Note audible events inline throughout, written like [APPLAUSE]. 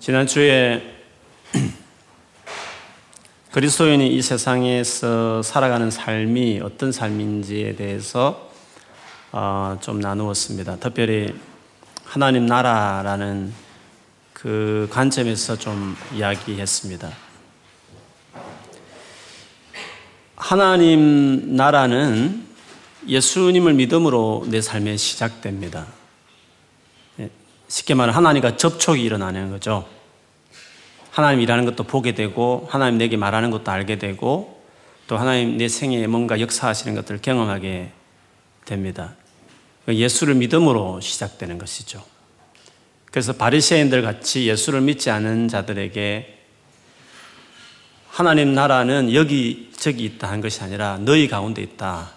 지난주에 [CLEARS THROAT] 그리스도인이 이 세상에서 살아가는 삶이 어떤 삶인지에 대해서 어, 좀 나누었습니다. 특별히 하나님 나라라는 그 관점에서 좀 이야기했습니다. 하나님 나라는 예수님을 믿음으로 내 삶에 시작됩니다. 예, 쉽게 말하면 하나님과 접촉이 일어나는 거죠. 하나님 일하는 것도 보게 되고, 하나님 내게 말하는 것도 알게 되고, 또 하나님 내 생애에 뭔가 역사하시는 것들을 경험하게 됩니다. 예수를 믿음으로 시작되는 것이죠. 그래서 바리새인들 같이 예수를 믿지 않은 자들에게 하나님 나라는 여기 저기 있다 한 것이 아니라 너희 가운데 있다.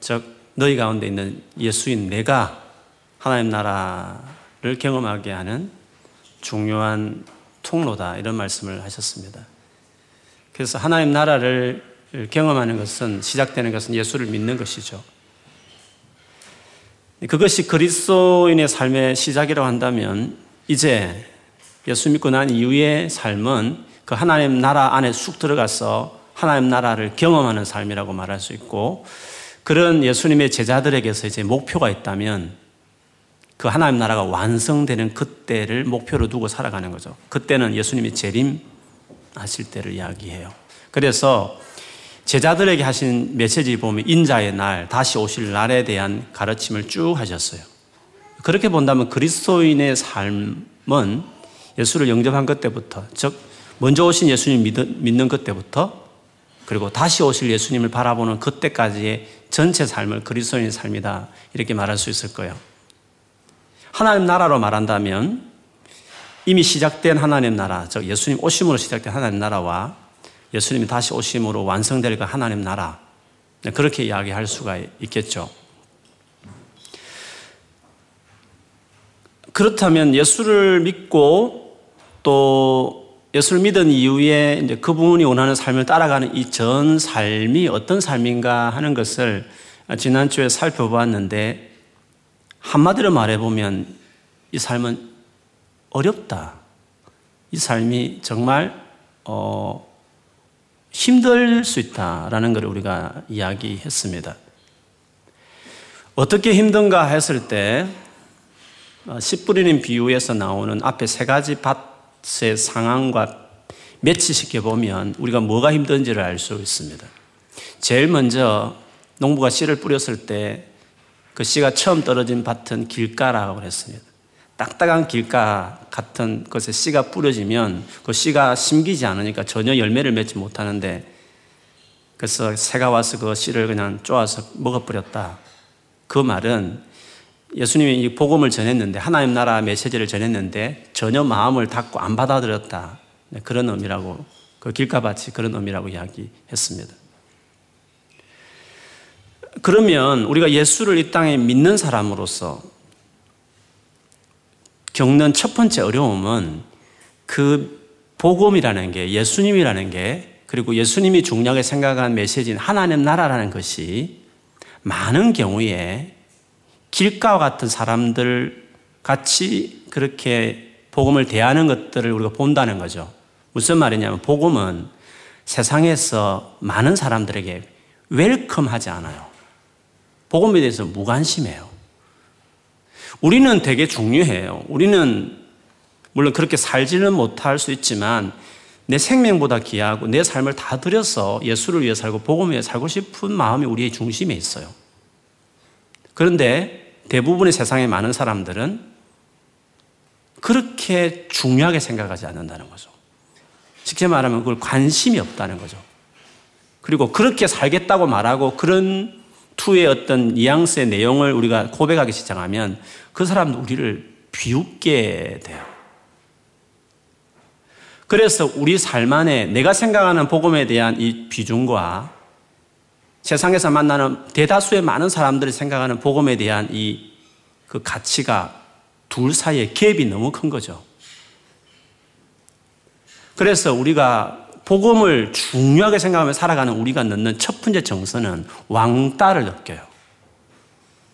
즉 너희 가운데 있는 예수인 내가 하나님 나라를 경험하게 하는 중요한 통로다 이런 말씀을 하셨습니다. 그래서 하나님 나라를 경험하는 것은 시작되는 것은 예수를 믿는 것이죠. 그것이 그리스도인의 삶의 시작이라고 한다면 이제 예수 믿고 난 이후의 삶은 그 하나님 나라 안에 쑥 들어가서 하나님 나라를 경험하는 삶이라고 말할 수 있고 그런 예수님의 제자들에게서 이제 목표가 있다면 그 하나님 나라가 완성되는 그때를 목표로 두고 살아가는 거죠. 그때는 예수님이 재림하실 때를 이야기해요. 그래서 제자들에게 하신 메시지 보면 인자의 날, 다시 오실 날에 대한 가르침을 쭉 하셨어요. 그렇게 본다면 그리스도인의 삶은 예수를 영접한 것 때부터, 즉, 먼저 오신 예수님 믿는 것 때부터, 그리고 다시 오실 예수님을 바라보는 그때까지의 전체 삶을 그리스도인의 삶이다. 이렇게 말할 수 있을 거예요. 하나님 나라로 말한다면 이미 시작된 하나님 나라, 즉 예수님 오심으로 시작된 하나님 나라와 예수님이 다시 오심으로 완성될 그 하나님 나라. 네, 그렇게 이야기할 수가 있겠죠. 그렇다면 예수를 믿고 또 예수를 믿은 이후에 이제 그분이 원하는 삶을 따라가는 이 전 삶이 어떤 삶인가 하는 것을 지난주에 살펴보았는데 한마디로 말해보면 이 삶은 어렵다. 이 삶이 정말 어, 힘들 수 있다라는 것을 우리가 이야기했습니다. 어떻게 힘든가 했을 때, 어, 씨 뿌리는 비유에서 나오는 앞에 세 가지 밭의 상황과 매치시켜 보면 우리가 뭐가 힘든지를 알 수 있습니다. 제일 먼저 농부가 씨를 뿌렸을 때 그 씨가 처음 떨어진 밭은 길가라고 그랬습니다. 딱딱한 길가 같은 것에 씨가 뿌려지면 그 씨가 심기지 않으니까 전혀 열매를 맺지 못하는데 그래서 새가 와서 그 씨를 그냥 쪼아서 먹어버렸다. 그 말은 예수님이 이 복음을 전했는데 하나님 나라 메시지를 전했는데 전혀 마음을 닫고 안 받아들였다. 네, 그런 의미라고 그 길가밭이 그런 의미라고 이야기했습니다. 그러면 우리가 예수를 이 땅에 믿는 사람으로서 겪는 첫 번째 어려움은 그 복음이라는 게 예수님이라는 게 그리고 예수님이 중요하게 생각한 메시지인 하나님 나라라는 것이 많은 경우에 길가와 같은 사람들 같이 그렇게 복음을 대하는 것들을 우리가 본다는 거죠. 무슨 말이냐면 복음은 세상에서 많은 사람들에게 웰컴하지 않아요. 복음에 대해서 무관심해요. 우리는 되게 중요해요. 우리는 물론 그렇게 살지는 못할 수 있지만 내 생명보다 귀하고 내 삶을 다 들여서 예수를 위해 살고 복음 위해 살고 싶은 마음이 우리의 중심에 있어요. 그런데 대부분의 세상의 많은 사람들은 그렇게 중요하게 생각하지 않는다는 거죠. 쉽게 말하면 그걸 관심이 없다는 거죠. 그리고 그렇게 살겠다고 말하고 그런 투의 어떤 뉘앙스의 내용을 우리가 고백하기 시작하면 그 사람도 우리를 비웃게 돼요. 그래서 우리 삶 안에 내가 생각하는 복음에 대한 이 비중과 세상에서 만나는 대다수의 많은 사람들이 생각하는 복음에 대한 이 그 가치가 둘 사이의 갭이 너무 큰 거죠. 그래서 우리가 복음을 중요하게 생각하며 살아가는 우리가 넣는 첫 번째 정서는 왕따를 느껴요.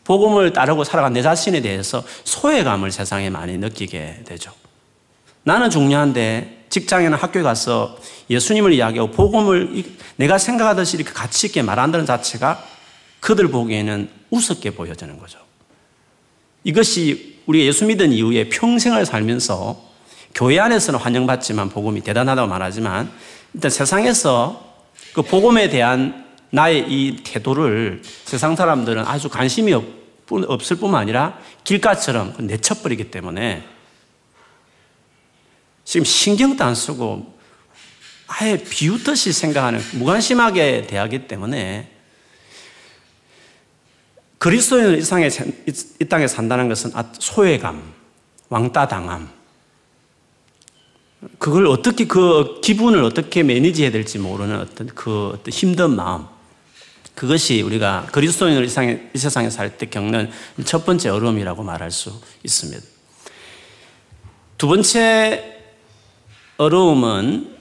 복음을 따르고 살아간 내 자신에 대해서 소외감을 세상에 많이 느끼게 되죠. 나는 중요한데 직장이나 학교에 가서 예수님을 이야기하고 복음을 내가 생각하듯이 이렇게 가치 있게 말한다는 자체가 그들 보기에는 우습게 보여지는 거죠. 이것이 우리가 예수 믿은 이후에 평생을 살면서 교회 안에서는 환영받지만 복음이 대단하다고 말하지만 일단 세상에서 그 복음에 대한 나의 이 태도를 세상 사람들은 아주 관심이 없을 뿐만 아니라 길가처럼 내쳐버리기 때문에 지금 신경도 안 쓰고 아예 비웃듯이 생각하는 무관심하게 대하기 때문에 그리스도인은 이 땅에, 이 땅에 산다는 것은 아, 소외감, 왕따당함. 그걸 어떻게 그 기분을 어떻게 매니지해야 될지 모르는 어떤 그 어떤 힘든 마음. 그것이 우리가 세상에, 이 세상에 살 때 겪는 첫 번째 어려움이라고 말할 수 있습니다. 두 번째 어려움은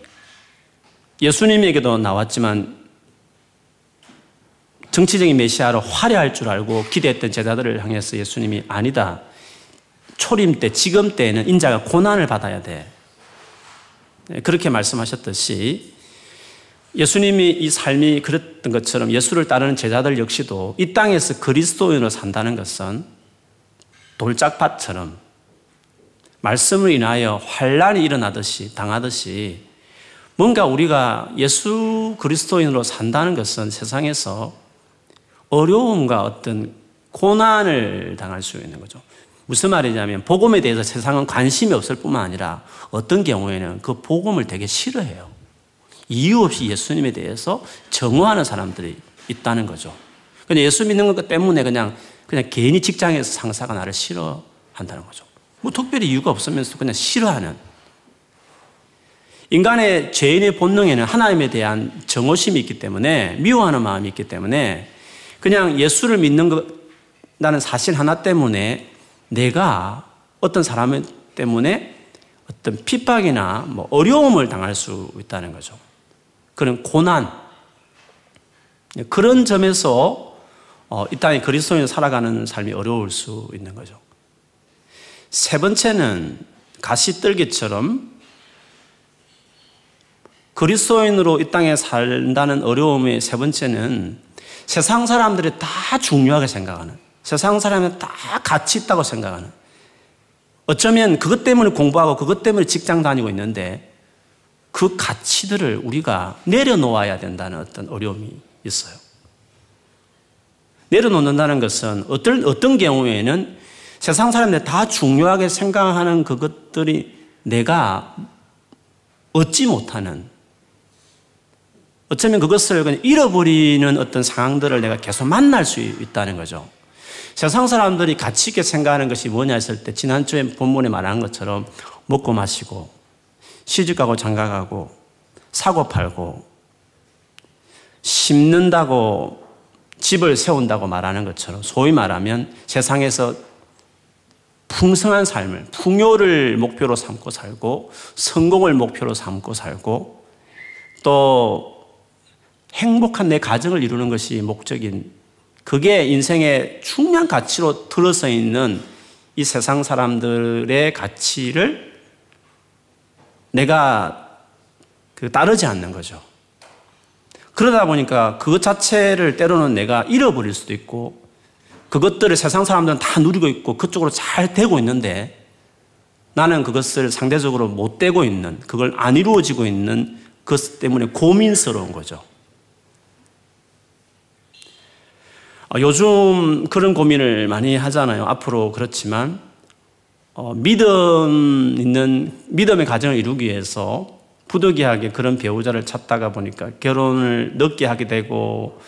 예수님에게도 나왔지만 정치적인 메시아로 화려할 줄 알고 기대했던 제자들을 향해서 예수님이 아니다. 초림 때, 지금 때에는 인자가 고난을 받아야 돼. 네, 그렇게 말씀하셨듯이 예수님이 이 삶이 그랬던 것처럼 예수를 따르는 제자들 역시도 이 땅에서 그리스도인으로 산다는 것은 돌짝밭처럼 말씀을 인하여 환란이 일어나듯이 당하듯이 뭔가 우리가 예수 그리스도인으로 산다는 것은 세상에서 어려움과 어떤 고난을 당할 수 있는 거죠. 무슨 말이냐면 복음에 대해서 세상은 관심이 없을 뿐만 아니라 어떤 경우에는 그 복음을 되게 싫어해요. 이유 없이 예수님에 대해서 정오하는 사람들이 있다는 거죠. 그냥 예수 믿는 것 때문에 그냥 그냥 괜히 직장에서 상사가 나를 싫어한다는 거죠. 뭐 특별히 이유가 없으면서 그냥 싫어하는 인간의 죄인의 본능에는 하나님에 대한 정오심이 있기 때문에 미워하는 마음이 있기 때문에 그냥 예수를 믿는 것라는 사실 하나 때문에 내가 어떤 사람 때문에 어떤 핍박이나 뭐 어려움을 당할 수 있다는 거죠. 그런 고난. 그런 점에서 어, 이 땅에 그리스도인 살아가는 삶이 어려울 수 있는 거죠. 세 번째는 가시떨기처럼 그리스도인으로 이 땅에 산다는 어려움의 세 번째는 세상 사람들이 다 중요하게 생각하는, 세상 사람은 다 가치 있다고 생각하는, 어쩌면 그것 때문에 공부하고 그것 때문에 직장 다니고 있는데 그 가치들을 우리가 내려놓아야 된다는 어떤 어려움이 있어요. 내려놓는다는 것은 어떤, 어떤 경우에는 세상 사람들이 다 중요하게 생각하는 그것들이 내가 얻지 못하는 어쩌면 그것을 그냥 잃어버리는 어떤 상황들을 내가 계속 만날 수 있다는 거죠. 세상 사람들이 가치 있게 생각하는 것이 뭐냐 했을 때 지난주에 본문에 말한 것처럼 먹고 마시고 시집가고 장가가고 사고 팔고 심는다고 집을 세운다고 말하는 것처럼 소위 말하면 세상에서 풍성한 삶을 풍요를 목표로 삼고 살고 성공을 목표로 삼고 살고 또 행복한 내 가정을 이루는 것이 목적인 그게 인생의 중요한 가치로 들어서 있는 이 세상 사람들의 가치를 내가 그 따르지 않는 거죠. 그러다 보니까 그것 자체를 때로는 내가 잃어버릴 수도 있고 그것들을 세상 사람들은 다 누리고 있고 그쪽으로 잘 되고 있는데 나는 그것을 상대적으로 못 되고 있는 그걸 안 이루어지고 있는 것 때문에 고민스러운 거죠. 어, 요즘 그런 고민을 많이 하잖아요. 앞으로 그렇지만 어, 믿음 있는 믿음의 가정을 이루기 위해서 부득이하게 그런 배우자를 찾다가 보니까 결혼을 늦게 하게 되고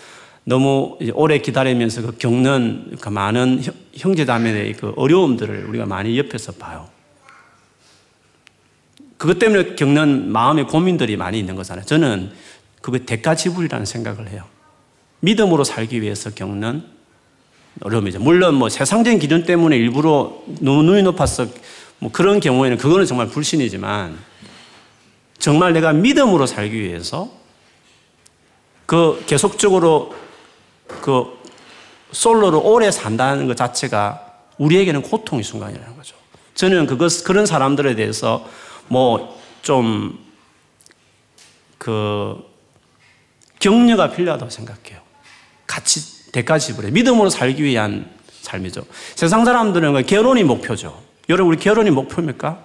너무 오래 기다리면서 그 겪는 그 많은 형제자매의 그 어려움들을 우리가 많이 옆에서 봐요. 그것 때문에 겪는 마음의 고민들이 많이 있는 거잖아요. 저는 그게 대가 지불이라는 생각을 해요. 믿음으로 살기 위해서 겪는 어려움이죠. 물론 뭐 세상적인 기준 때문에 일부러 눈이 높아서 뭐 그런 경우에는 그거는 정말 불신이지만 정말 내가 믿음으로 살기 위해서 그 계속적으로 그 솔로로 오래 산다는 것 자체가 우리에게는 고통의 순간이라는 거죠. 저는 그것, 그런 사람들에 대해서 뭐 좀 그 격려가 필요하다고 생각해요. 같이 대가 지불해. 믿음으로 살기 위한 삶이죠. 세상 사람들은 결혼이 목표죠. 여러분, 우리 결혼이 목표입니까?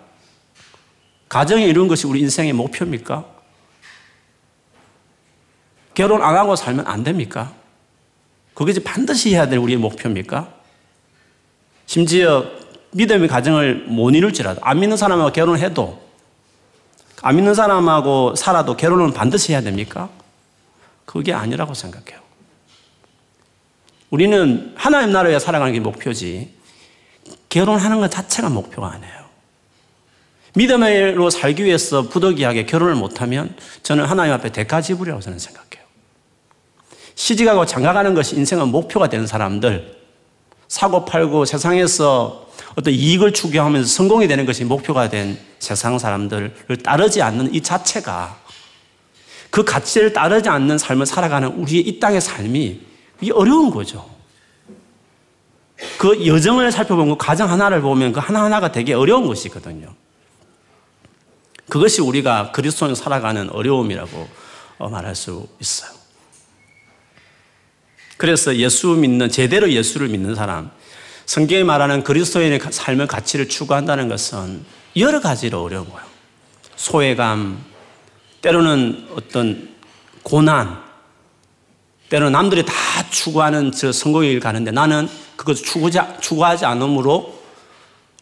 가정이 이룬 것이 우리 인생의 목표입니까? 결혼 안 하고 살면 안 됩니까? 그것이 반드시 해야 될 우리의 목표입니까? 심지어 믿음의 가정을 못 이룰지라도 안 믿는 사람하고 결혼해도 안 믿는 사람하고 살아도 결혼은 반드시 해야 됩니까? 그게 아니라고 생각해요. 우리는 하나님 나라에 살아가는 게 목표지 결혼하는 것 자체가 목표가 아니에요. 믿음으로 살기 위해서 부득이하게 결혼을 못하면 저는 하나님 앞에 대가 지불이라고 저는 생각해요. 시집가고 장가가는 것이 인생의 목표가 되는 사람들, 사고 팔고 세상에서 어떤 이익을 추구하면서 성공이 되는 것이 목표가 된 세상 사람들을 따르지 않는 이 자체가 그 가치를 따르지 않는 삶을 살아가는 우리의 이 땅의 삶이 이게 어려운 거죠. 그 여정을 살펴보면 그 가정 하나를 보면 그 하나하나가 되게 어려운 것이거든요. 그것이 우리가 그리스도인 살아가는 어려움이라고 어, 말할 수 있어요. 그래서 예수 믿는, 제대로 예수를 믿는 사람, 성경이 말하는 그리스도인의 삶의 가치를 추구한다는 것은 여러 가지로 어려워요. 소외감, 때로는 어떤 고난, 때로는 남들이 다 추구하는 저길 가는데 나는 그것을 추구하지, 추구하지 않으므로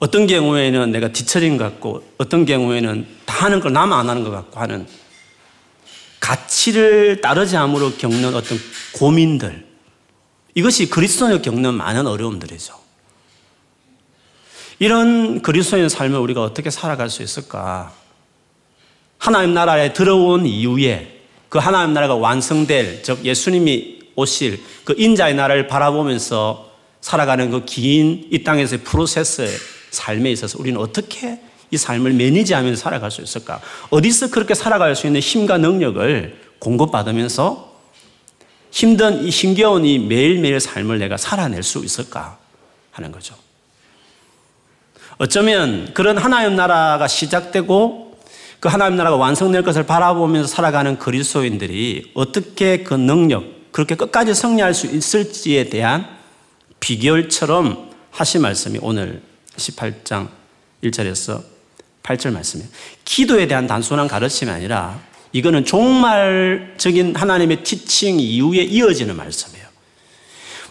어떤 경우에는 내가 뒤처진 것 같고 어떤 경우에는 다 하는 걸 나만 안 하는 것 같고 하는 가치를 따르지 않으로 겪는 어떤 고민들 이것이 그리스도인이 겪는 많은 어려움들이죠. 이런 그리스도인 삶을 우리가 어떻게 살아갈 수 있을까? 하나님 나라에 들어온 이후에 그 하나님 나라가 완성될, 즉 예수님이 오실 그 인자의 나라를 바라보면서 살아가는 그 긴 이 땅에서의 프로세스의 삶에 있어서 우리는 어떻게 이 삶을 매니지하면서 살아갈 수 있을까? 어디서 그렇게 살아갈 수 있는 힘과 능력을 공급받으면서 힘든 이 힘겨운 이 매일매일 삶을 내가 살아낼 수 있을까 하는 거죠. 어쩌면 그런 하나님 나라가 시작되고 그 하나님 나라가 완성될 것을 바라보면서 살아가는 그리스도인들이 어떻게 그 능력, 그렇게 끝까지 승리할 수 있을지에 대한 비결처럼 하신 말씀이 오늘 18장 1절에서 8절 말씀이에요. 기도에 대한 단순한 가르침이 아니라 이거는 종말적인 하나님의 티칭 이후에 이어지는 말씀이에요.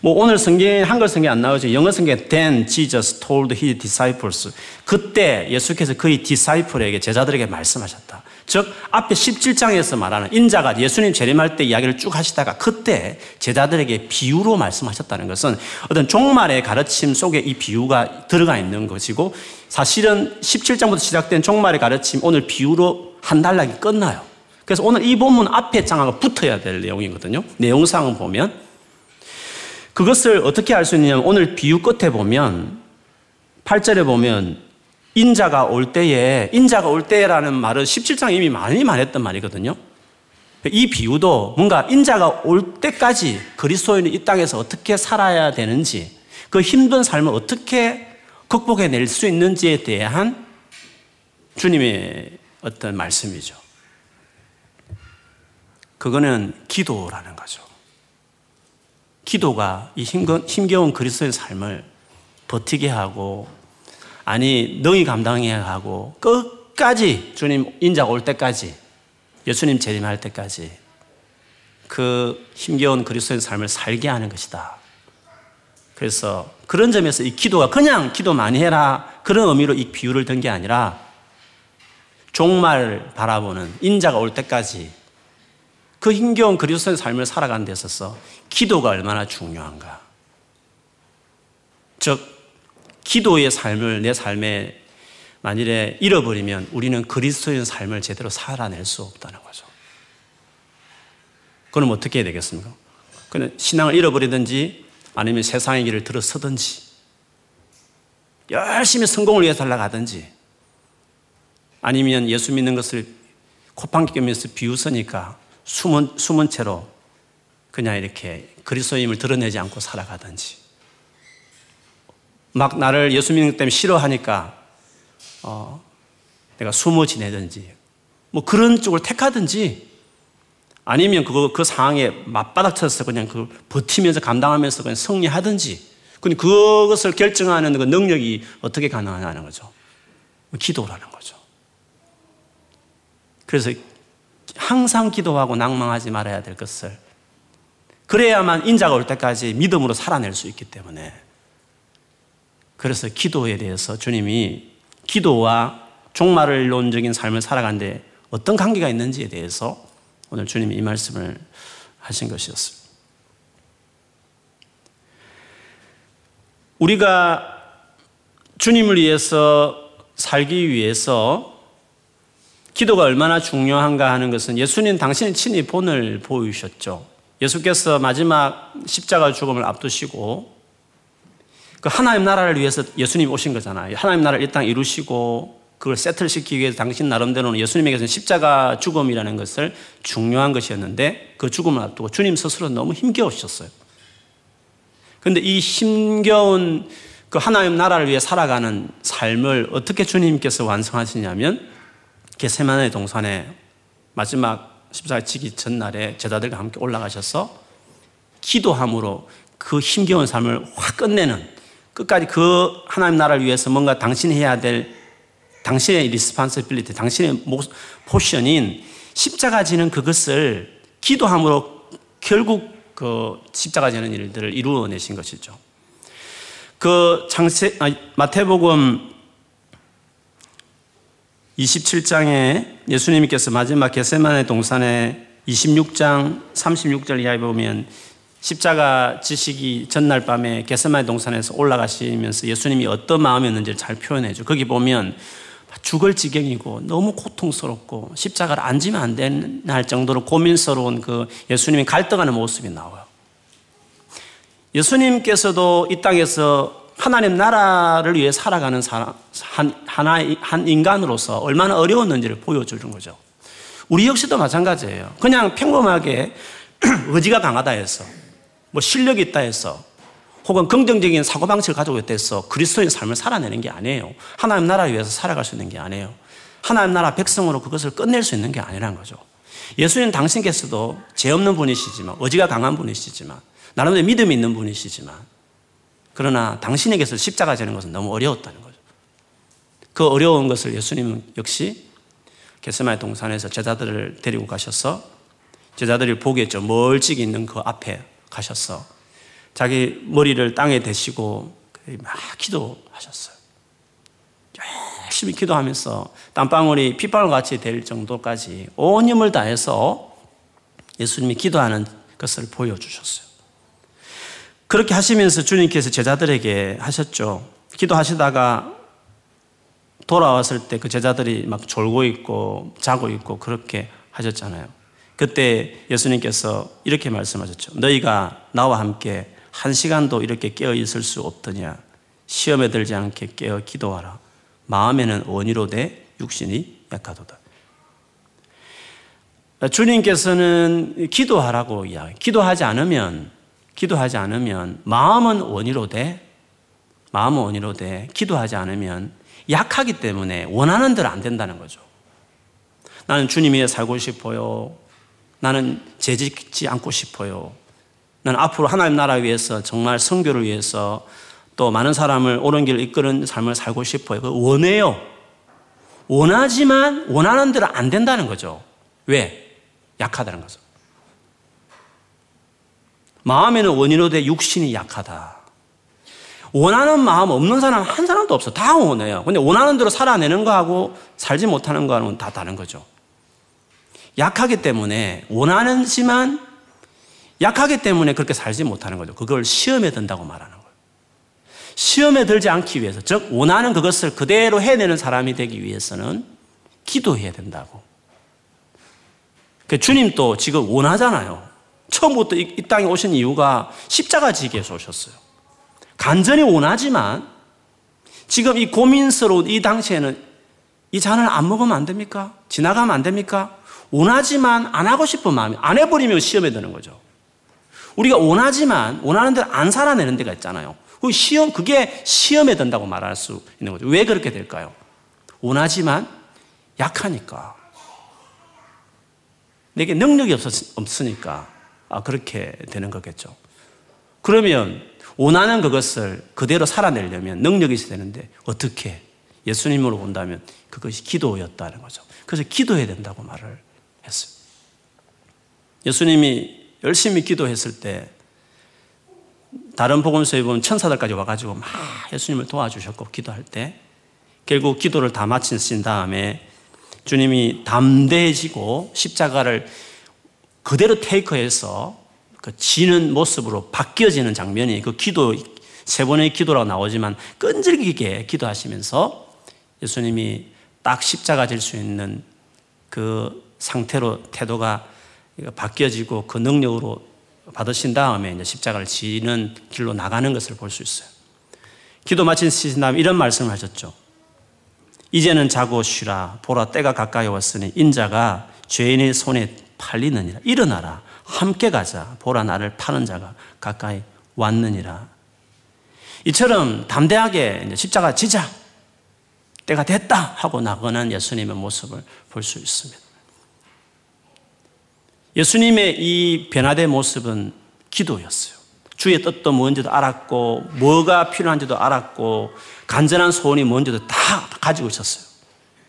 뭐 오늘 성경에 한글 성경에 안 나오죠. 영어 성경에 then Jesus told his disciples. 그때 예수께서 그의 디사이플에게 제자들에게 말씀하셨다. 즉 앞에 17장에서 말하는 인자가 예수님 재림할 때 이야기를 쭉 하시다가 그때 제자들에게 비유로 말씀하셨다는 것은 어떤 종말의 가르침 속에 이 비유가 들어가 있는 것이고 사실은 17장부터 시작된 종말의 가르침 오늘 비유로 한 단락이 끝나요. 그래서 오늘 이 본문 앞에 장하고 붙어야 될 내용이거든요. 내용상을 보면 그것을 어떻게 알 수 있냐면 오늘 비유 끝에 보면 8절에 보면 인자가 올 때에 인자가 올 때라는 말은 17장 이미 많이 말했던 말이거든요. 이 비유도 뭔가 인자가 올 때까지 그리스도인이 이 땅에서 어떻게 살아야 되는지 그 힘든 삶을 어떻게 극복해낼 수 있는지에 대한 주님의 어떤 말씀이죠. 그거는 기도라는 거죠. 기도가 이 힘겨운 그리스도의 삶을 버티게 하고 아니 너희 감당해야 하고 끝까지 주님 인자가 올 때까지 예수님 재림할 때까지 그 힘겨운 그리스도의 삶을 살게 하는 것이다. 그래서 그런 점에서 이 기도가 그냥 기도 많이 해라 그런 의미로 이 비유를 든 게 아니라 종말 바라보는 인자가 올 때까지 그 힘겨운 그리스도의 삶을 살아가는 데 있어서 기도가 얼마나 중요한가. 즉, 기도의 삶을 내 삶에 만일에 잃어버리면 우리는 그리스도의 삶을 제대로 살아낼 수 없다는 거죠. 그럼 어떻게 해야 되겠습니까? 그는 신앙을 잃어버리든지 아니면 세상의 길을 들어서든지 열심히 성공을 위해 살아가든지 아니면 예수 믿는 것을 코판기 껴면서 비웃으니까 숨은, 숨은 채로 그냥 이렇게 그리스도임을 드러내지 않고 살아가든지 막 나를 예수 믿는 것 때문에 싫어하니까 어, 내가 숨어 지내든지 뭐 그런 쪽을 택하든지 아니면 그거 그 상황에 맞바닥쳐서 그냥 그 버티면서 감당하면서 그냥 승리하든지 근데 그것을 결정하는 그 능력이 어떻게 가능하냐는 거죠. 기도라는 거죠. 그래서 항상 기도하고 낭망하지 말아야 될 것을 그래야만 인자가 올 때까지 믿음으로 살아낼 수 있기 때문에 그래서 기도에 대해서 주님이 기도와 종말론적인 삶을 살아가는데 어떤 관계가 있는지에 대해서 오늘 주님이 이 말씀을 하신 것이었습니다. 우리가 주님을 위해서 살기 위해서 기도가 얼마나 중요한가 하는 것은 예수님 당신이 친히 본을 보이셨죠. 예수께서 마지막 십자가 죽음을 앞두시고 그 하나님 나라를 위해서 예수님이 오신 거잖아요. 하나님 나라를 이 땅 이루시고 그걸 세트를 시키기 위해서 당신 나름대로는 예수님에게서는 십자가 죽음이라는 것을 중요한 것이었는데 그 죽음을 앞두고 주님 스스로 너무 힘겨우셨어요. 그런데 이 힘겨운 그 하나님 나라를 위해 살아가는 삶을 어떻게 주님께서 완성하시냐면 게세마네 동산에 마지막 지기 전날에 제자들과 함께 올라가셔서 기도함으로 그 힘겨운 삶을 확 끝내는 끝까지 그 하나님 나라를 위해서 뭔가 당신이 해야 될 당신의 responsibility, 당신의 portion인 십자가 지는 그것을 기도함으로 결국 그 십자가 지는 일들을 이루어내신 것이죠. 그 장세, 아, 마태복음 27장에 예수님께서 마지막 겟세마네 동산에 26장 36절 이하에 보면 십자가 지시기 전날 밤에 게세만의 동산에서 올라가시면서 예수님이 어떤 마음이었는지를 잘 표현해줘. 거기 보면 죽을 지경이고 너무 고통스럽고 십자가를 앉으면 안 되는 정도로 고민스러운 그 예수님이 갈등하는 모습이 나와요. 예수님께서도 이 땅에서 하나님 나라를 위해 살아가는 사람, 한, 하나, 한 인간으로서 얼마나 어려웠는지를 보여주는 거죠. 우리 역시도 마찬가지예요. 그냥 평범하게 [CLEARS THROAT] 의지가 강하다 해서, 뭐 실력이 있다 해서, 혹은 긍정적인 사고방식을 가지고 있다 해서 그리스도인 삶을 살아내는 게 아니에요. 하나님 나라를 위해서 살아갈 수 있는 게 아니에요. 하나님 나라 백성으로 그것을 끝낼 수 있는 게 아니라는 거죠. 예수님 당신께서도 죄 없는 분이시지만, 의지가 강한 분이시지만, 나름대로 믿음이 있는 분이시지만, 그러나 당신에게서 십자가 지는 것은 너무 어려웠다는 거죠. 그 어려운 것을 예수님은 역시 게스마의 동산에서 제자들을 데리고 가셔서 제자들이 보겠죠. 멀찍이 있는 그 앞에 가셔서 자기 머리를 땅에 대시고 막 기도하셨어요. 열심히 기도하면서 땀방울이 핏방울 같이 될 정도까지 온 힘을 다해서 예수님이 기도하는 것을 보여주셨어요. 그렇게 하시면서 주님께서 제자들에게 하셨죠. 기도하시다가 돌아왔을 때 그 제자들이 막 졸고 있고 자고 있고 그렇게 하셨잖아요. 그때 예수님께서 이렇게 말씀하셨죠. 너희가 나와 함께 한 시간도 이렇게 깨어 있을 수 없더냐. 시험에 들지 않게 깨어 기도하라. 마음에는 원이로 돼 육신이 약하도다. 주님께서는 기도하라고 이야기. 기도하지 않으면 기도하지 않으면 마음은 원이로 돼. 마음은 원이로 돼. 기도하지 않으면 약하기 때문에 원하는 대로 안 된다는 거죠. 나는 주님 위에 살고 싶어요. 나는 재짓지 않고 싶어요. 나는 앞으로 하나님 나라 위해서 정말 성교를 위해서 또 많은 사람을 옳은 길을 이끄는 삶을 살고 싶어요. 그 원해요. 원하지만 원하는 대로 안 된다는 거죠. 왜? 약하다는 거죠. 마음에는 원인으로 돼 육신이 약하다. 원하는 마음 없는 사람 한 사람도 없어. 다 원해요. 근데 원하는 대로 살아내는 거하고 살지 못하는 거하고는 다 다른 거죠. 약하기 때문에 원하는지만 약하기 때문에 그렇게 살지 못하는 거죠. 그걸 시험에 든다고 말하는 거예요. 시험에 들지 않기 위해서, 즉, 원하는 그것을 그대로 해내는 사람이 되기 위해서는 기도해야 된다고. 그 주님도 지금 원하잖아요. 처음부터 이, 땅에 오신 이유가 십자가 지기 위해서 오셨어요. 간절히 원하지만 지금 이 고민스러운 이 당시에는 이 잔을 안 먹으면 안 됩니까? 지나가면 안 됩니까? 원하지만 안 하고 싶은 마음이 안 해버리면 시험에 드는 거죠. 우리가 원하지만 원하는 대로 안 살아내는 데가 있잖아요. 그 시험 그게 시험에 든다고 말할 수 있는 거죠. 왜 그렇게 될까요? 원하지만 약하니까. 내게 능력이 없었, 없으니까 아, 그렇게 되는 거겠죠. 그러면 원하는 그것을 그대로 살아내려면 능력이 있어야 되는데 어떻게 예수님으로 본다면 그것이 기도였다는 거죠. 그래서 기도해야 된다고 말을 했어요. 예수님이 열심히 기도했을 때 다른 복음서에 보면 천사들까지 와가지고 막 예수님을 도와주셨고 기도할 때 결국 기도를 다 마친 다음에 주님이 담대해지고 십자가를 그대로 테이크해서 그 지는 모습으로 바뀌어지는 장면이 그 기도 세 번의 기도라고 나오지만 끈질기게 기도하시면서 예수님이 딱 십자가 질 수 있는 그 상태로 태도가 바뀌어지고 그 능력으로 받으신 다음에 이제 십자가를 지는 길로 나가는 것을 볼 수 있어요. 기도 마친 다음에 이런 말씀을 하셨죠. 이제는 자고 쉬라. 보라 때가 가까이 왔으니 인자가 죄인의 손에 팔리느니라. 일어나라. 함께 가자. 보라 나를 파는 자가 가까이 왔느니라. 이처럼 담대하게 십자가 지자. 때가 됐다 하고 나가는 예수님의 모습을 볼 수 있습니다. 예수님의 이 변화된 모습은 기도였어요. 주의 뜻도 뭔지도 알았고, 뭐가 필요한지도 알았고, 간절한 소원이 뭔지도 다 가지고 있었어요.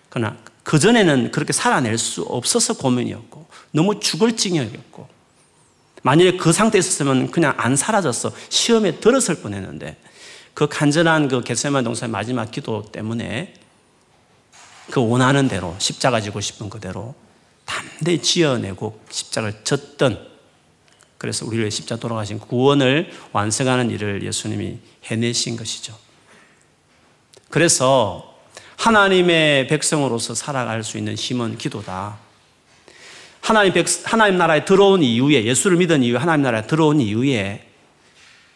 그러나 그전에는 그렇게 살아낼 수 없어서 고민이었고, 너무 죽을 징역이었고, 만약에 그 상태에 있었으면 그냥 안 사라졌어. 시험에 들었을 뻔 했는데, 그 간절한 그 겟세만 동사의 마지막 기도 때문에 그 원하는 대로 십자가 지고 싶은 그대로 담대히 지어내고 십자가를 졌던 그래서 우리를 십자 돌아가신 구원을 완성하는 일을 예수님이 해내신 것이죠. 그래서 하나님의 백성으로서 살아갈 수 있는 힘은 기도다. 하나님 백, 하나님 나라에 들어온 이후에, 예수를 믿은 이후에 하나님 나라에 들어온 이후에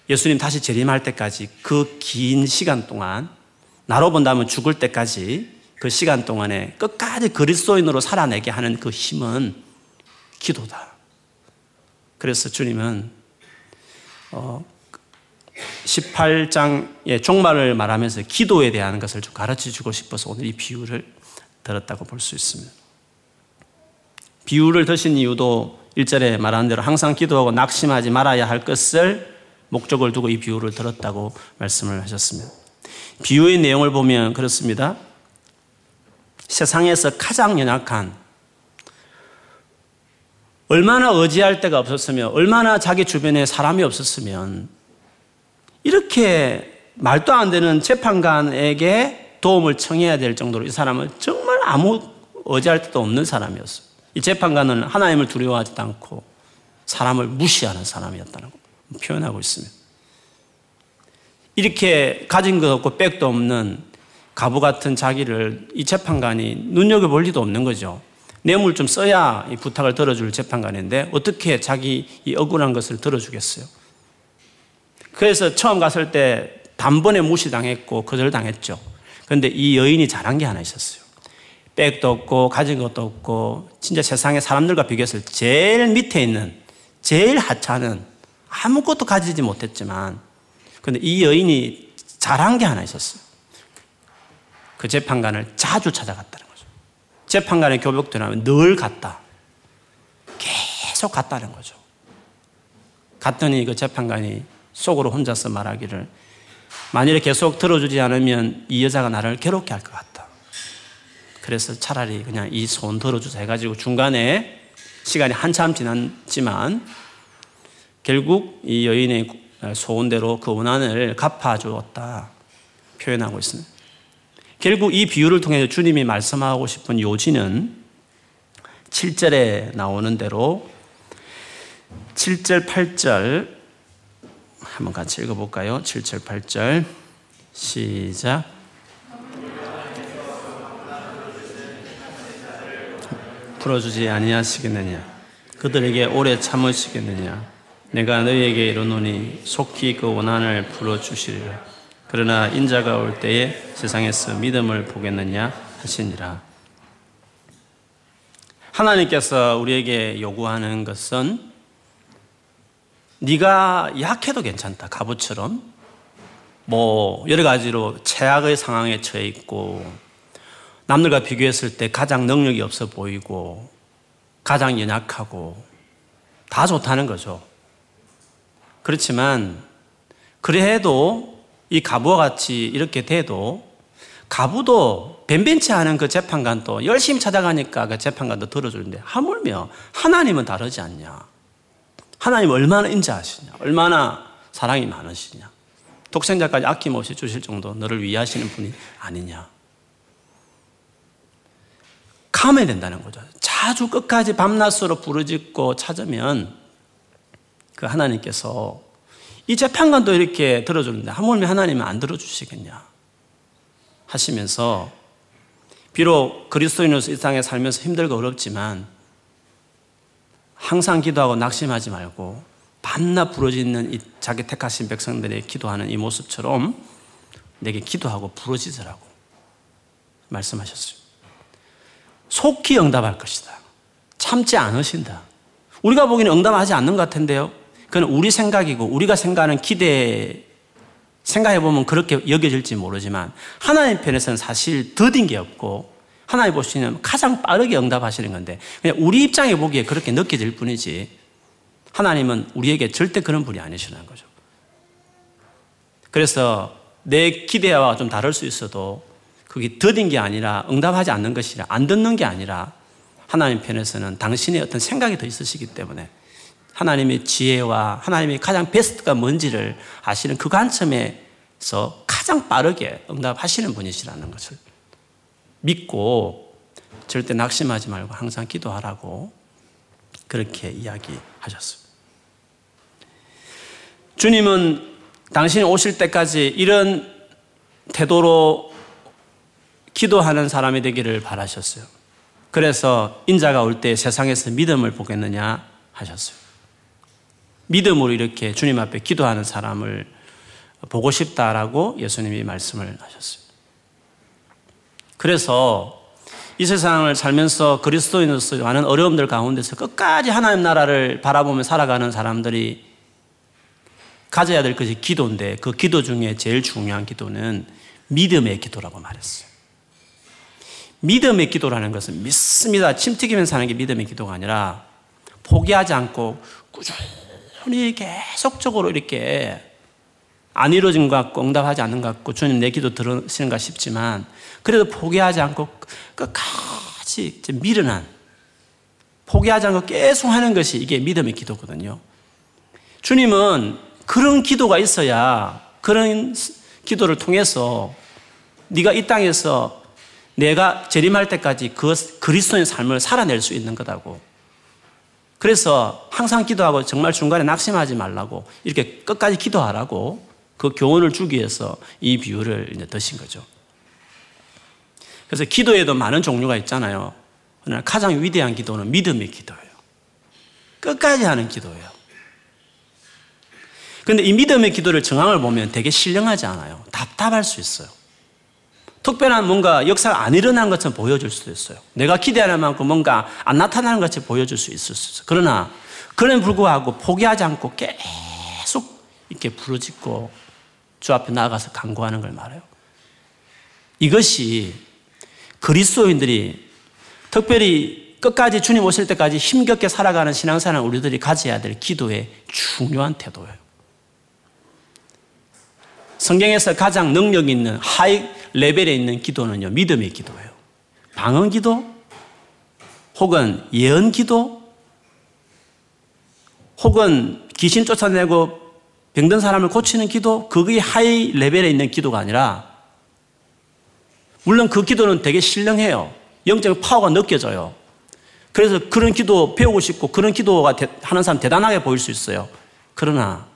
예수님 다시 재림할 때까지 그 긴 시간 동안 나로 본다면 죽을 때까지 그 시간 동안에 끝까지 그리스도인으로 살아내게 하는 그 힘은 기도다. 그래서 주님은 어, 18장의 종말을 말하면서 기도에 대한 것을 좀 가르쳐 주고 싶어서 오늘 이 비유를 들었다고 볼 수 있습니다. 비유를 드신 이유도 1절에 말한 대로 항상 기도하고 낙심하지 말아야 할 것을 목적을 두고 이 비유를 들었다고 말씀을 하셨습니다. 비유의 내용을 보면 그렇습니다. 세상에서 가장 연약한 얼마나 의지할 데가 없었으면 얼마나 자기 주변에 사람이 없었으면 이렇게 말도 안 되는 재판관에게 도움을 청해야 될 정도로 이 사람은 정말 아무 의지할 데도 없는 사람이었어요. 이 재판관은 하나님을 두려워하지도 않고 사람을 무시하는 사람이었다는 거 표현하고 있습니다. 이렇게 가진 것 없고 백도 없는 가부 같은 자기를 이 재판관이 눈여겨볼 리도 없는 거죠. 뇌물 좀 써야 이 부탁을 들어줄 재판관인데 어떻게 자기 이 억울한 것을 들어주겠어요? 그래서 처음 갔을 때 단번에 무시당했고 거절당했죠. 그런데 이 여인이 잘한 게 하나 있었어요. 백도 없고 가진 것도 없고 진짜 세상의 사람들과 비교했을 때 제일 밑에 있는 제일 하찮은 아무것도 가지지 못했지만 근데 이 여인이 잘한 게 하나 있었어요. 그 재판관을 자주 찾아갔다는 거죠. 재판관의 교복들 하면 늘 갔다. 계속 갔다는 거죠. 갔더니 그 재판관이 속으로 혼자서 말하기를 만일에 계속 들어주지 않으면 이 여자가 나를 괴롭게 할 것 같다. 그래서 차라리 그냥 이 소원 들어주자 해가지고 중간에 시간이 한참 지났지만 결국 이 여인의 소원대로 그 원한을 갚아주었다 표현하고 있습니다. 결국 이 비유를 통해서 주님이 말씀하고 싶은 요지는 7절에 나오는 대로 7절, 8절 한번 같이 읽어볼까요? 7절, 8절. 시작. 풀어주지 아니하시겠느냐? 그들에게 오래 참으시겠느냐? 내가 너희에게 이르노니 속히 그 원한을 풀어주시리라. 그러나 인자가 올 때에 세상에서 믿음을 보겠느냐 하시니라. 하나님께서 우리에게 요구하는 것은 네가 약해도 괜찮다. 갑부처럼 뭐 여러 가지로 최악의 상황에 처해 있고 남들과 비교했을 때 가장 능력이 없어 보이고 가장 연약하고 다 좋다는 거죠. 그렇지만 그래도 이 가부와 같이 이렇게 돼도 가부도 변변치 않은 그 재판관도 열심히 찾아가니까 그 재판관도 들어주는데 하물며 하나님은 다르지 않냐. 하나님 얼마나 인자하시냐. 얼마나 사랑이 많으시냐. 독생자까지 아낌없이 주실 정도 너를 위하시는 분이 아니냐. 감해야 된다는 거죠. 자주 끝까지 밤낮으로 부르짖고 찾으면 그 하나님께서 이 재판관도 이렇게 들어주는데 하물며 하나님은 안 들어주시겠냐 하시면서 비록 그리스도인으로서 이 땅에 살면서 힘들고 어렵지만 항상 기도하고 낙심하지 말고 밤낮 부러지는 이 자기 택하신 백성들의 기도하는 이 모습처럼 내게 기도하고 부러지더라고 말씀하셨어요. 속히 응답할 것이다. 참지 않으신다. 우리가 보기에는 응답하지 않는 것 같은데요. 그건 우리 생각이고 우리가 생각하는 기대 생각해 보면 그렇게 여겨질지 모르지만 하나님 편에서는 사실 더딘 게 없고 하나님 보시는 가장 빠르게 응답하시는 건데 그냥 우리 입장에 보기에 그렇게 느껴질 뿐이지 하나님은 우리에게 절대 그런 분이 아니시는 거죠. 그래서 내 기대와 좀 다를 수 있어도 그게 더딘 게 아니라 응답하지 않는 것이라 안 듣는 게 아니라 하나님 편에서는 당신의 어떤 생각이 더 있으시기 때문에 하나님의 지혜와 하나님의 가장 베스트가 뭔지를 아시는 그 관점에서 가장 빠르게 응답하시는 분이시라는 것을 믿고 절대 낙심하지 말고 항상 기도하라고 그렇게 이야기하셨습니다. 주님은 당신이 오실 때까지 이런 태도로 기도하는 사람이 되기를 바라셨어요. 그래서 인자가 올 때 세상에서 믿음을 보겠느냐 하셨어요. 믿음으로 이렇게 주님 앞에 기도하는 사람을 보고 싶다라고 예수님이 말씀을 하셨어요. 그래서 이 세상을 살면서 그리스도인으로서 많은 어려움들 가운데서 끝까지 하나님 나라를 바라보며 살아가는 사람들이 가져야 될 것이 기도인데 그 기도 중에 제일 중요한 기도는 믿음의 기도라고 말했어요. 믿음의 기도라는 것은 믿습니다. 침 튀기면서 하는 게 믿음의 기도가 아니라 포기하지 않고 꾸준히 계속적으로 이렇게 안 이루어진 것 같고 응답하지 않는 것 같고 주님 내 기도 들으시는가 싶지만 그래도 포기하지 않고 끝까지 미련한 포기하지 않고 계속 하는 것이 이게 믿음의 기도거든요. 주님은 그런 기도가 있어야 그런 기도를 통해서 네가 이 땅에서 내가 재림할 때까지 그 그리스도의 삶을 살아낼 수 있는 거다고 그래서 항상 기도하고 정말 중간에 낙심하지 말라고 이렇게 끝까지 기도하라고 그 교훈을 주기 위해서 이 비유를 이제 드신 거죠. 그래서 기도에도 많은 종류가 있잖아요. 그러나 가장 위대한 기도는 믿음의 기도예요. 끝까지 하는 기도예요. 근데 이 믿음의 기도를 정황을 보면 되게 신령하지 않아요. 답답할 수 있어요. 특별한 뭔가 역사가 안 일어난 것처럼 보여줄 수도 있어요. 내가 기대하는 만큼 뭔가 안 나타나는 것처럼 보여줄 수 있을 수 있어요. 그러나 그런 불구하고 포기하지 않고 계속 이렇게 부르짖고 주 앞에 나아가서 간구하는 걸 말해요. 이것이 그리스도인들이 특별히 끝까지 주님 오실 때까지 힘겹게 살아가는 신앙생활 우리들이 가져야 될 기도의 중요한 태도예요. 성경에서 가장 능력 있는 하이 레벨에 있는 기도는요, 믿음의 기도예요. 방언 기도, 혹은 예언 기도, 혹은 귀신 쫓아내고 병든 사람을 고치는 기도, 그게 하이 레벨에 있는 기도가 아니라, 물론 그 기도는 되게 신령해요. 영적 파워가 느껴져요. 그래서 그런 기도 배우고 싶고 그런 기도가 하는 사람 대단하게 보일 수 있어요. 그러나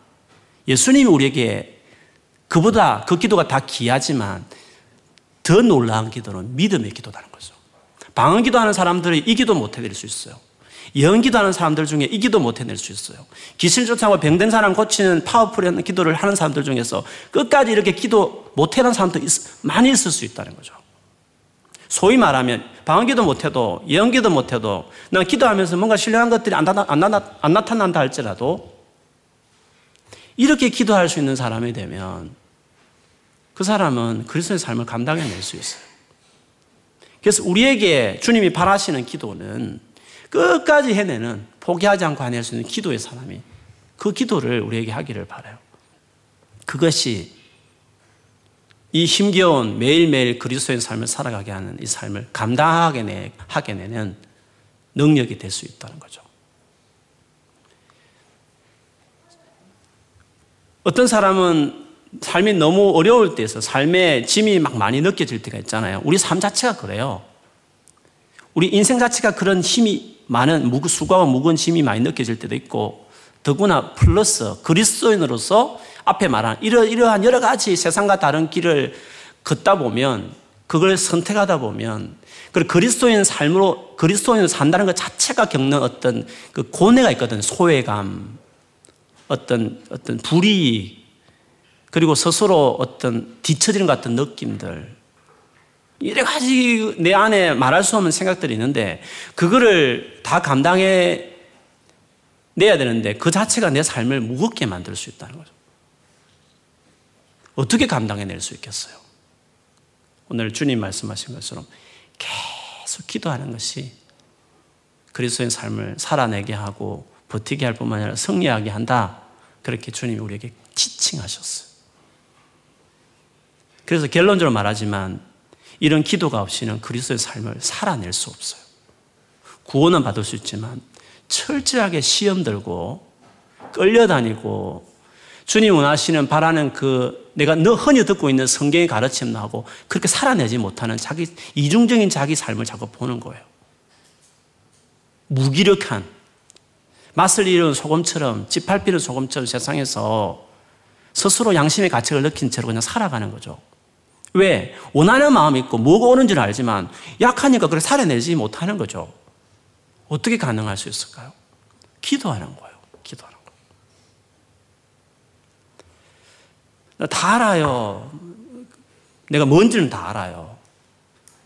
예수님이 우리에게 그보다 그 기도가 다 귀하지만 더 놀라운 기도는 믿음의 기도라는 거죠. 방언 기도하는 사람들이 이 기도 못 해낼 수 있어요. 예언 기도하는 사람들 중에 이 기도 못 해낼 수 있어요. 기실 쫓아고 병든 사람 고치는 파워풀한 기도를 하는 사람들 중에서 끝까지 이렇게 기도 못 해낸 사람도 많이 있을 수 있다는 거죠. 소위 말하면 방언 기도 못 해도 예언 기도 못 해도 난 기도하면서 뭔가 신령한 것들이 안, 나타, 안, 나타, 안 나타난다 할지라도 이렇게 기도할 수 있는 사람이 되면 그 사람은 그리스도의 삶을 감당해낼 수 있어요. 그래서 우리에게 주님이 바라시는 기도는 끝까지 해내는 포기하지 않고 해낼 수 있는 기도의 사람이 그 기도를 우리에게 하기를 바라요. 그것이 이 힘겨운 매일매일 그리스도의 삶을 살아가게 하는 이 삶을 감당하게 내, 하게 내는 능력이 될 수 있다는 거죠. 어떤 사람은 삶이 너무 어려울 때에서 삶의 짐이 막 많이 느껴질 때가 있잖아요. 우리 삶 자체가 그래요. 우리 인생 자체가 그런 힘이 많은 수고와 무거운 짐이 많이 느껴질 때도 있고 더구나 플러스 그리스도인으로서 앞에 말한 이러한 여러 가지 세상과 다른 길을 걷다 보면 그걸 선택하다 보면 그 그리스도인 삶으로 그리스도인으로 산다는 것 자체가 겪는 어떤 그 고뇌가 있거든 소외감 어떤 어떤 불이익 그리고 스스로 어떤 뒤처지는 것 같은 느낌들. 여러 가지 내 안에 말할 수 없는 생각들이 있는데, 그거를 다 감당해 내야 되는데, 그 자체가 내 삶을 무겁게 만들 수 있다는 거죠. 어떻게 감당해 낼 수 있겠어요? 오늘 주님 말씀하신 것처럼 계속 기도하는 것이 그리스도의 삶을 살아내게 하고 버티게 할 뿐만 아니라 승리하게 한다. 그렇게 주님이 우리에게 지칭하셨어요. 그래서 결론적으로 말하지만 이런 기도가 없이는 그리스도의 삶을 살아낼 수 없어요. 구원은 받을 수 있지만 철저하게 시험 들고 끌려다니고 주님 원하시는 바라는 그 내가 너 흔히 듣고 있는 성경의 가르침도 하고 그렇게 살아내지 못하는 자기 이중적인 자기 삶을 자꾸 보는 거예요. 무기력한 맛을 잃은 소금처럼 짓밟히는 소금처럼 세상에서 스스로 양심의 가책을 느낀 채로 그냥 살아가는 거죠. 왜? 원하는 마음이 있고 뭐가 오는지는 알지만 약하니까 그걸 살아내지 못하는 거죠. 어떻게 가능할 수 있을까요? 기도하는 거예요. 기도하는 거. 다 알아요. 내가 뭔지는 다 알아요.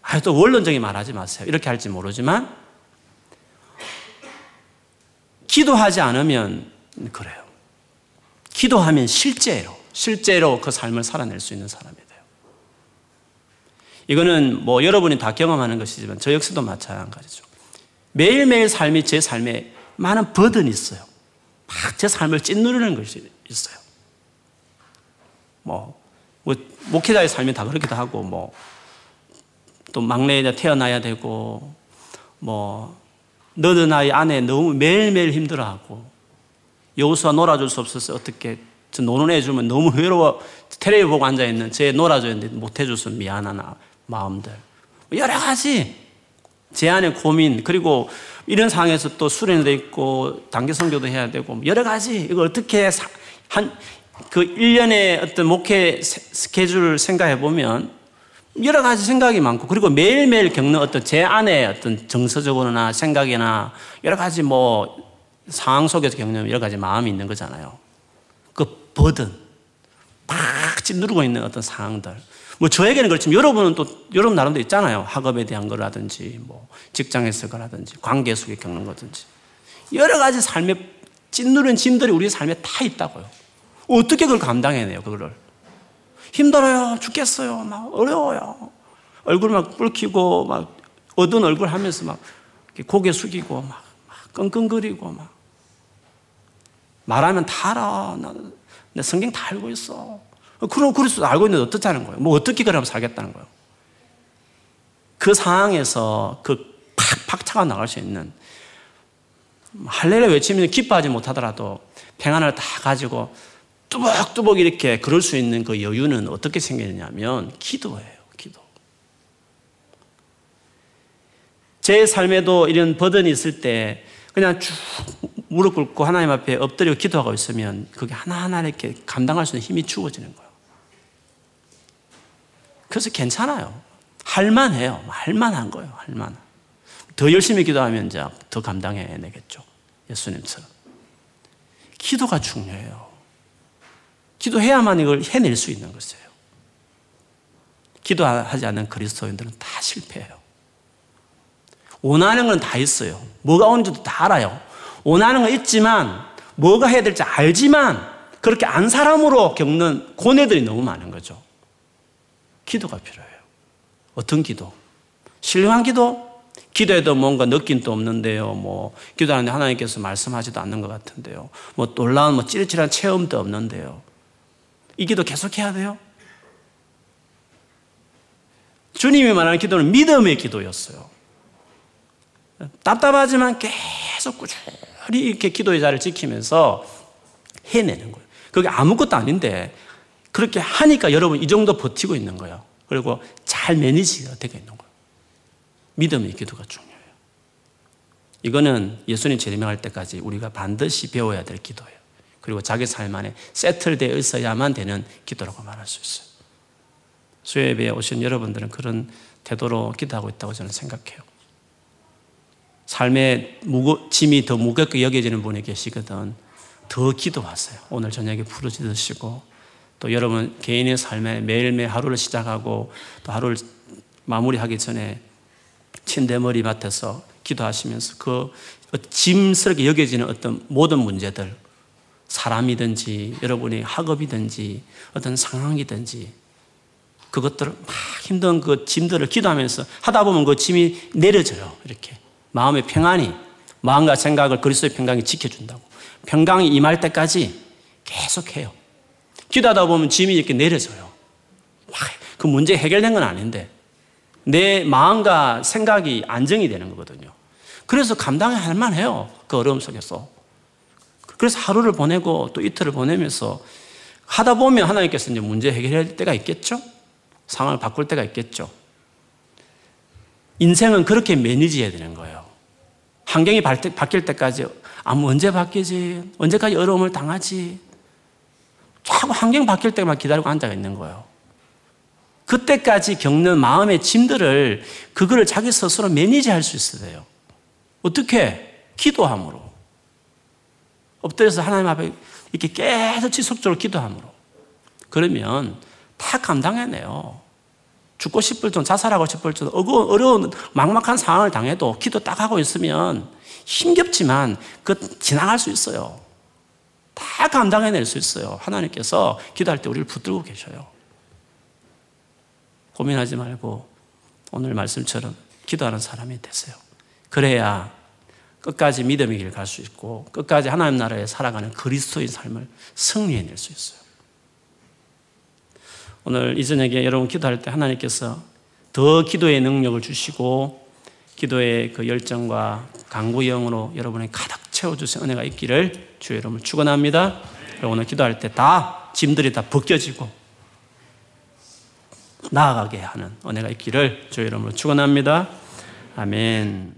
아, 또 원론적인 말 하지 마세요. 이렇게 할지 모르지만, 기도하지 않으면 그래요. 기도하면 실제로, 실제로 그 삶을 살아낼 수 있는 사람이에요. 이거는 뭐 여러분이 다 경험하는 것이지만 저 역시도 마찬가지죠. 매일매일 삶이 제 삶에 많은 버든이 있어요. 막 제 삶을 찐누르는 것이 있어요. 뭐, 뭐 목회자의 삶이 다 그렇기도 하고, 뭐, 또 막내에 태어나야 되고, 뭐, 너든 아이 안에 너무 매일매일 힘들어하고, 여호수아 놀아줄 수 없어서 어떻게 저 노는 애 주면 너무 외로워 테레비 보고 앉아있는 제 놀아줘야 되는데 못해줘서 미안하나 마음들. 여러 가지 제 안의 고민, 그리고 이런 상황에서 또 수련도 있고, 단기 성교도 해야 되고, 여러 가지, 이거 어떻게 한, 그 1년의 어떤 목회 스케줄을 생각해 보면 여러 가지 생각이 많고, 그리고 매일매일 겪는 어떤 제 안에 어떤 정서적으로나 생각이나 여러 가지 뭐 상황 속에서 겪는 여러 가지 마음이 있는 거잖아요. 그 버든, 팍 찌누르고 있는 어떤 상황들. 뭐 저에게는 그렇지만 여러분은 또 여러분 나름대로 있잖아요. 학업에 대한 거라든지 뭐 직장에서 거라든지 관계 속에 겪는 거든지 여러 가지 삶에 찐누른 짐들이 우리 삶에 다 있다고요. 어떻게 그걸 감당해내요, 그거를. 힘들어요, 죽겠어요, 막 어려워요. 얼굴 막 붉히고 막 어두운 얼굴 하면서 막 고개 숙이고 막, 막 끙끙거리고 막 말하면 다 알아. 나, 내 성경 다 알고 있어. 그럼 그리스도 알고 있는데 어떻다는 거예요? 뭐 어떻게 그러면 살겠다는 거예요? 그 상황에서 그 팍 박차가 나갈 수 있는 할렐루야 외치면 기뻐하지 못하더라도 평안을 다 가지고 뚜벅뚜벅 이렇게 그럴 수 있는 그 여유는 어떻게 생기느냐면 기도예요, 기도. 제 삶에도 이런 버든이 있을 때 그냥 쭉 무릎 꿇고 하나님 앞에 엎드려 기도하고 있으면 그게 하나하나 이렇게 감당할 수 있는 힘이 주어지는 거예요. 그래서 괜찮아요. 할만해요. 할만한 거예요. 할만. 더 열심히 기도하면 이제 더 감당해내겠죠. 예수님처럼. 기도가 중요해요. 기도해야만 이걸 해낼 수 있는 것이에요. 기도하지 않는 그리스도인들은 다 실패해요. 원하는 건 다 있어요. 뭐가 오는지도 다 알아요. 원하는 건 있지만 뭐가 해야 될지 알지만 그렇게 안 사람으로 겪는 고뇌들이 너무 많은 거죠. 기도가 필요해요. 어떤 기도? 신령한 기도? 기도해도 뭔가 느낌도 없는데요. 뭐, 기도하는데 하나님께서 말씀하지도 않는 것 같은데요. 뭐, 놀라운, 뭐, 찌릿찌릿한 체험도 없는데요. 이 기도 계속 해야 돼요? 주님이 말하는 기도는 믿음의 기도였어요. 답답하지만 계속 꾸준히 이렇게 기도의 자리를 지키면서 해내는 거예요. 그게 아무것도 아닌데 그렇게 하니까 여러분 이 정도 버티고 있는 거예요. 그리고 잘 매니지가 되고 있는 거예요. 믿음의 기도가 중요해요. 이거는 예수님 재림할 때까지 우리가 반드시 배워야 될 기도예요. 그리고 자기 삶 안에 세틀되어 있어야만 되는 기도라고 말할 수 있어요. 수요예배에 오신 여러분들은 그런 태도로 기도하고 있다고 저는 생각해요. 삶의 무거, 짐이 더 무겁게 여겨지는 분이 계시거든. 더 기도하세요. 오늘 저녁에 부르짖으시고 또 여러분 개인의 삶에 매일매일 하루를 시작하고 또 하루를 마무리하기 전에 침대머리 밭에서 기도하시면서 그 짐스럽게 여겨지는 어떤 모든 문제들 사람이든지 여러분의 학업이든지 어떤 상황이든지 그것들을 막 힘든 그 짐들을 기도하면서 하다 보면 그 짐이 내려져요. 이렇게. 마음의 평안이, 마음과 생각을 그리스도의 평강이 지켜준다고. 평강이 임할 때까지 계속해요. 기도하다 보면 짐이 이렇게 내려져요. 그 문제 해결된 건 아닌데 내 마음과 생각이 안정이 되는 거거든요. 그래서 감당할 만해요. 그 어려움 속에서. 그래서 하루를 보내고 또 이틀을 보내면서 하다 보면 하나님께서 이제 문제 해결할 때가 있겠죠? 상황을 바꿀 때가 있겠죠. 인생은 그렇게 매니지해야 되는 거예요. 환경이 바뀔 때까지 아, 뭐 언제 바뀌지? 언제까지 어려움을 당하지? 자꾸 환경 바뀔 때만 기다리고 앉아 있는 거예요. 그때까지 겪는 마음의 짐들을 그거를 자기 스스로 매니지할 수 있어야 돼요. 어떻게? 기도함으로. 엎드려서 하나님 앞에 이렇게 계속 지속적으로 기도함으로. 그러면 다 감당해내요. 죽고 싶을 정도, 자살하고 싶을 정도, 어려운, 막막한 상황을 당해도 기도 딱 하고 있으면 힘겹지만 그 지나갈 수 있어요. 다 감당해낼 수 있어요. 하나님께서 기도할 때 우리를 붙들고 계셔요. 고민하지 말고 오늘 말씀처럼 기도하는 사람이 되세요. 그래야 끝까지 믿음의 길을 갈 수 있고 끝까지 하나님 나라에 살아가는 그리스도의 삶을 승리해낼 수 있어요. 오늘 이 저녁에 여러분 기도할 때 하나님께서 더 기도의 능력을 주시고 기도의 그 열정과 강구영으로 여러분이 가득 채워주신 은혜가 있기를 주 여러분 축원합니다. 오늘 기도할 때 다 짐들이 다 벗겨지고 나아가게 하는 은혜가 있기를 주 여러분 축원합니다. 아멘.